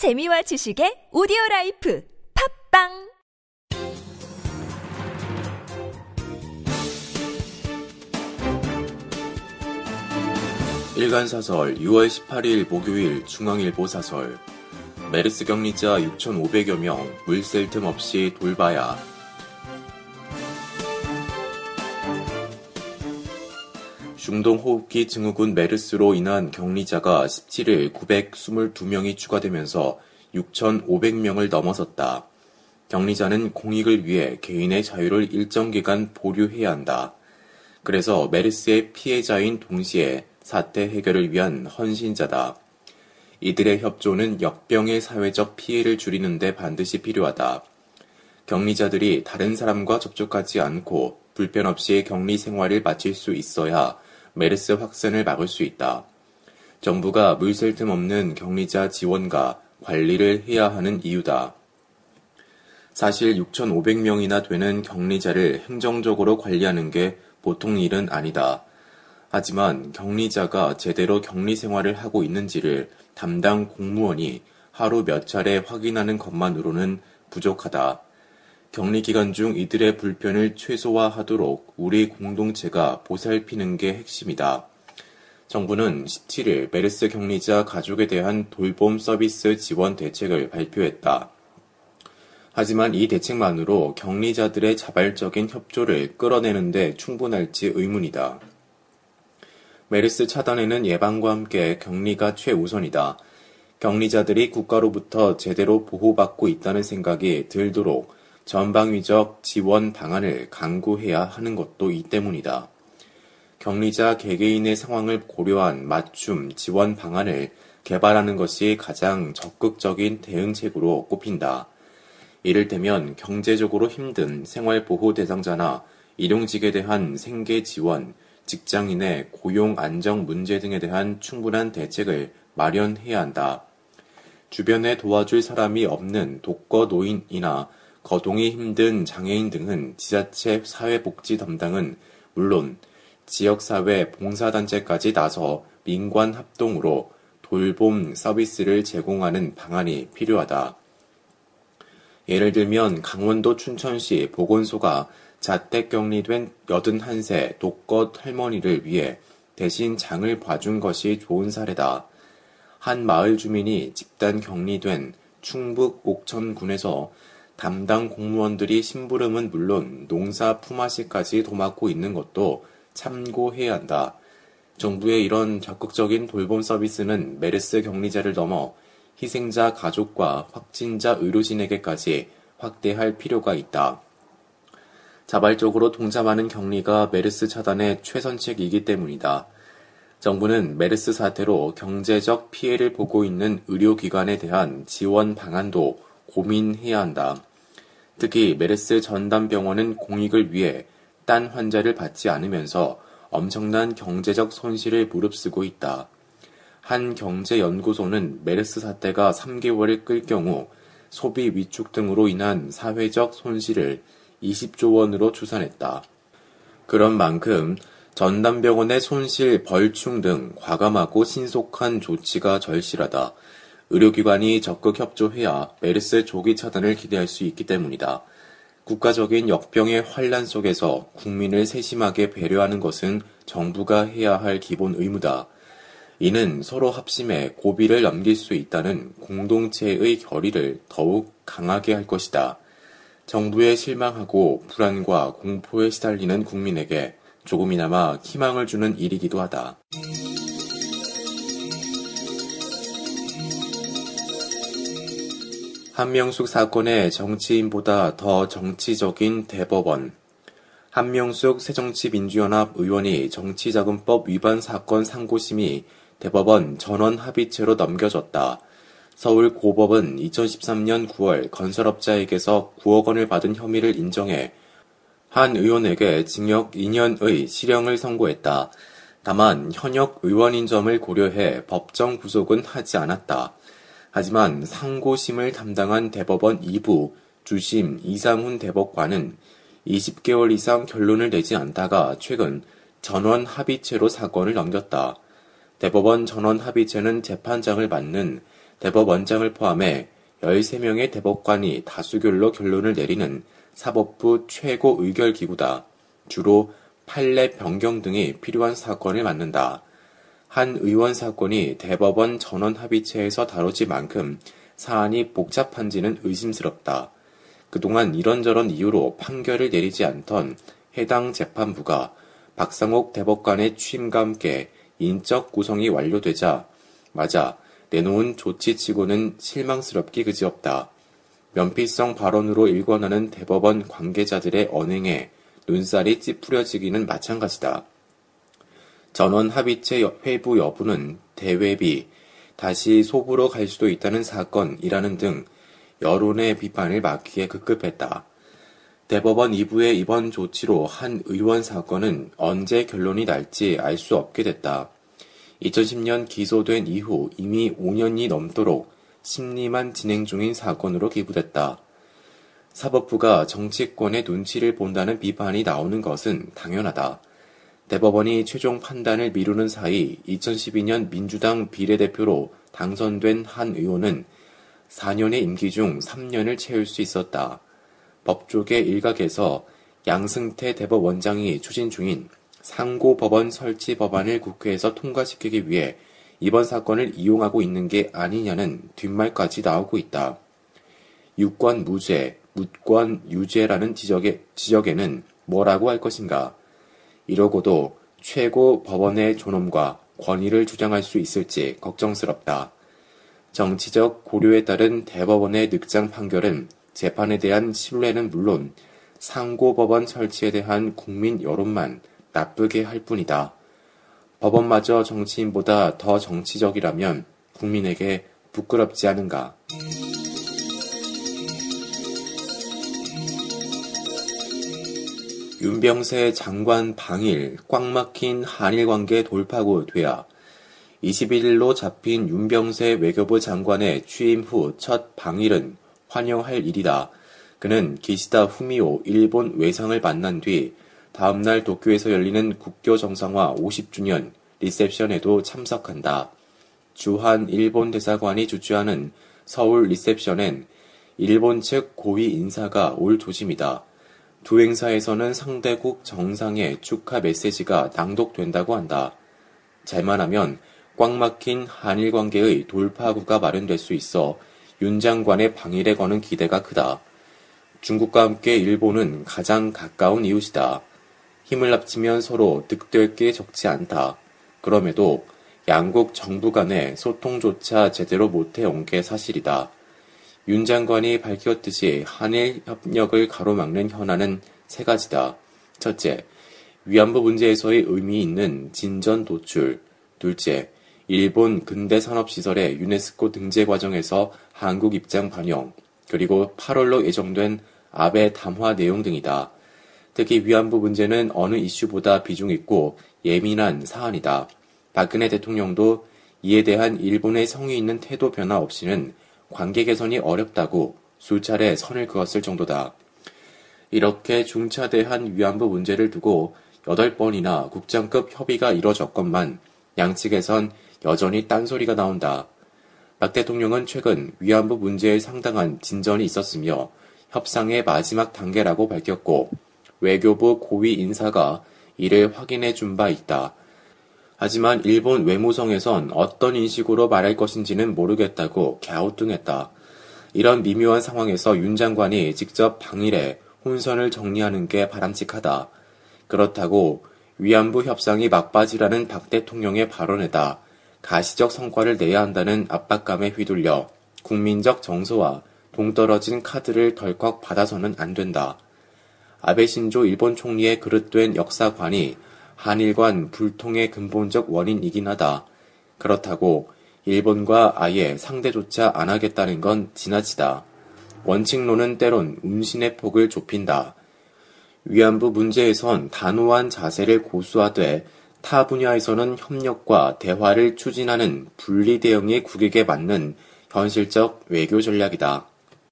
재미와 지식의 오디오 라이프 팟빵! 일간사설 6월 18일 목요일 중앙일보 사설. 메르스 격리자 6,500여 명 물샐 틈 없이 돌봐야 중동호흡기 증후군 메르스로 인한 격리자가 17일 922명이 추가되면서 6,500명을 넘어섰다. 격리자는 공익을 위해 개인의 자유를 일정 기간 보류해야 한다. 그래서 메르스의 피해자인 동시에 사태 해결을 위한 헌신자다. 이들의 협조는 역병의 사회적 피해를 줄이는데 반드시 필요하다. 격리자들이 다른 사람과 접촉하지 않고 불편 없이 격리 생활을 마칠 수 있어야 메르스 확산을 막을 수 있다. 정부가 물샐 틈 없는 격리자 지원과 관리를 해야 하는 이유다. 사실 6,500명이나 되는 격리자를 행정적으로 관리하는 게 보통 일은 아니다. 하지만 격리자가 제대로 격리 생활을 하고 있는지를 담당 공무원이 하루 몇 차례 확인하는 것만으로는 부족하다. 격리 기간 중 이들의 불편을 최소화하도록 우리 공동체가 보살피는 게 핵심이다. 정부는 17일 메르스 격리자 가족에 대한 돌봄 서비스 지원 대책을 발표했다. 하지만 이 대책만으로 격리자들의 자발적인 협조를 끌어내는데 충분할지 의문이다. 메르스 차단에는 예방과 함께 격리가 최우선이다. 격리자들이 국가로부터 제대로 보호받고 있다는 생각이 들도록 전방위적 지원 방안을 강구해야 하는 것도 이 때문이다. 격리자 개개인의 상황을 고려한 맞춤 지원 방안을 개발하는 것이 가장 적극적인 대응책으로 꼽힌다. 이를테면 경제적으로 힘든 생활보호 대상자나 일용직에 대한 생계 지원, 직장인의 고용 안정 문제 등에 대한 충분한 대책을 마련해야 한다. 주변에 도와줄 사람이 없는 독거 노인이나 거동이 힘든 장애인 등은 지자체 사회복지 담당은 물론 지역사회 봉사단체까지 나서 민관 합동으로 돌봄 서비스를 제공하는 방안이 필요하다. 예를 들면 강원도 춘천시 보건소가 자택 격리된 81세 독거 할머니를 위해 대신 장을 봐준 것이 좋은 사례다. 한 마을 주민이 집단 격리된 충북 옥천군에서 담당 공무원들이 심부름은 물론 농사 품앗이까지 도맡고 있는 것도 참고해야 한다. 정부의 이런 적극적인 돌봄 서비스는 메르스 격리자를 넘어 희생자 가족과 확진자 의료진에게까지 확대할 필요가 있다. 자발적으로 동참하는 격리가 메르스 차단의 최선책이기 때문이다. 정부는 메르스 사태로 경제적 피해를 보고 있는 의료기관에 대한 지원 방안도 고민해야 한다. 특히 메르스 전담병원은 공익을 위해 딴 환자를 받지 않으면서 엄청난 경제적 손실을 무릅쓰고 있다. 한 경제연구소는 메르스 사태가 3개월을 끌 경우 소비 위축 등으로 인한 사회적 손실을 20조 원으로 추산했다. 그런 만큼 전담병원의 손실 벌충 등 과감하고 신속한 조치가 절실하다. 의료기관이 적극 협조해야 메르스 조기 차단을 기대할 수 있기 때문이다. 국가적인 역병의 환란 속에서 국민을 세심하게 배려하는 것은 정부가 해야 할 기본 의무다. 이는 서로 합심해 고비를 넘길 수 있다는 공동체의 결의를 더욱 강하게 할 것이다. 정부에 실망하고 불안과 공포에 시달리는 국민에게 조금이나마 희망을 주는 일이기도 하다. 한명숙 사건의 정치인보다 더 정치적인 대법원. 한명숙 새정치민주연합 의원이 정치자금법 위반 사건 상고심이 대법원 전원 합의체로 넘겨졌다. 서울 고법은 2013년 9월 건설업자에게서 9억 원을 받은 혐의를 인정해 한 의원에게 징역 2년의 실형을 선고했다. 다만 현역 의원인 점을 고려해 법정 구속은 하지 않았다. 하지만 상고심을 담당한 대법원 2부 주심 이상훈 대법관은 20개월 이상 결론을 내지 않다가 최근 전원 합의체로 사건을 넘겼다. 대법원 전원 합의체는 재판장을 맡는 대법원장을 포함해 13명의 대법관이 다수결로 결론을 내리는 사법부 최고 의결기구다. 주로 판례 변경 등이 필요한 사건을 맡는다. 한 의원 사건이 대법원 전원 합의체에서 다뤄질 만큼 사안이 복잡한지는 의심스럽다. 그동안 이런저런 이유로 판결을 내리지 않던 해당 재판부가 박상옥 대법관의 취임과 함께 인적 구성이 완료되자 맞아 내놓은 조치치고는 실망스럽기 그지없다. 면피성 발언으로 일관하는 대법원 관계자들의 언행에 눈살이 찌푸려지기는 마찬가지다. 전원 합의체 회부 여부는 대외비, 다시 소부로 갈 수도 있다는 사건이라는 등 여론의 비판을 막기에 급급했다. 대법원 2부의 이번 조치로 한 의원 사건은 언제 결론이 날지 알 수 없게 됐다. 2010년 기소된 이후 이미 5년이 넘도록 심리만 진행 중인 사건으로 기부됐다. 사법부가 정치권의 눈치를 본다는 비판이 나오는 것은 당연하다. 대법원이 최종 판단을 미루는 사이 2012년 민주당 비례대표로 당선된 한 의원은 4년의 임기 중 3년을 채울 수 있었다. 법조계 일각에서 양승태 대법원장이 추진 중인 상고법원 설치 법안을 국회에서 통과시키기 위해 이번 사건을 이용하고 있는 게 아니냐는 뒷말까지 나오고 있다. 유권 무죄, 무권 유죄라는 지적에, 지적에는 뭐라고 할 것인가? 이러고도 최고 법원의 존엄과 권위를 주장할 수 있을지 걱정스럽다. 정치적 고려에 따른 대법원의 늑장 판결은 재판에 대한 신뢰는 물론 상고법원 설치에 대한 국민 여론만 나쁘게 할 뿐이다. 법원마저 정치인보다 더 정치적이라면 국민에게 부끄럽지 않은가. 윤병세 장관 방일 꽉 막힌 한일 관계 돌파구 돼야 21일로 잡힌 윤병세 외교부 장관의 취임 후 첫 방일은 환영할 일이다. 그는 기시다 후미오 일본 외상을 만난 뒤 다음날 도쿄에서 열리는 국교 정상화 50주년 리셉션에도 참석한다. 주한 일본 대사관이 주최하는 서울 리셉션엔 일본 측 고위 인사가 올 조짐이다. 두 행사에서는 상대국 정상의 축하 메시지가 낭독된다고 한다. 잘만 하면 꽉 막힌 한일 관계의 돌파구가 마련될 수 있어 윤 장관의 방일에 거는 기대가 크다. 중국과 함께 일본은 가장 가까운 이웃이다. 힘을 합치면 서로 득될 게 적지 않다. 그럼에도 양국 정부 간의 소통조차 제대로 못해온 게 사실이다. 윤 장관이 밝혔듯이 한일 협력을 가로막는 현안은 세 가지다. 첫째, 위안부 문제에서의 의미 있는 진전 도출. 둘째, 일본 근대 산업시설의 유네스코 등재 과정에서 한국 입장 반영. 그리고 8월로 예정된 아베 담화 내용 등이다. 특히 위안부 문제는 어느 이슈보다 비중 있고 예민한 사안이다. 박근혜 대통령도 이에 대한 일본의 성의 있는 태도 변화 없이는 관계 개선이 어렵다고 수차례 선을 그었을 정도다. 이렇게 중차대한 위안부 문제를 두고 8번이나 국장급 협의가 이뤄졌건만 양측에선 여전히 딴소리가 나온다. 박 대통령은 최근 위안부 문제에 상당한 진전이 있었으며 협상의 마지막 단계라고 밝혔고 외교부 고위 인사가 이를 확인해 준 바 있다. 하지만 일본 외무성에선 어떤 인식으로 말할 것인지는 모르겠다고 갸우뚱했다. 이런 미묘한 상황에서 윤 장관이 직접 방일에 혼선을 정리하는 게 바람직하다. 그렇다고 위안부 협상이 막바지라는 박 대통령의 발언에다 가시적 성과를 내야 한다는 압박감에 휘둘려 국민적 정서와 동떨어진 카드를 덜컥 받아서는 안 된다. 아베 신조 일본 총리의 그릇된 역사관이 한일 관 불통의 근본적 원인이긴 하다. 그렇다고 일본과 아예 상대조차 안 하겠다는 건 지나치다. 원칙론은 때론 운신의 폭을 좁힌다. 위안부 문제에선 단호한 자세를 고수하되 타 분야에서는 협력과 대화를 추진하는 분리 대응의 국익에 맞는 현실적 외교 전략이다.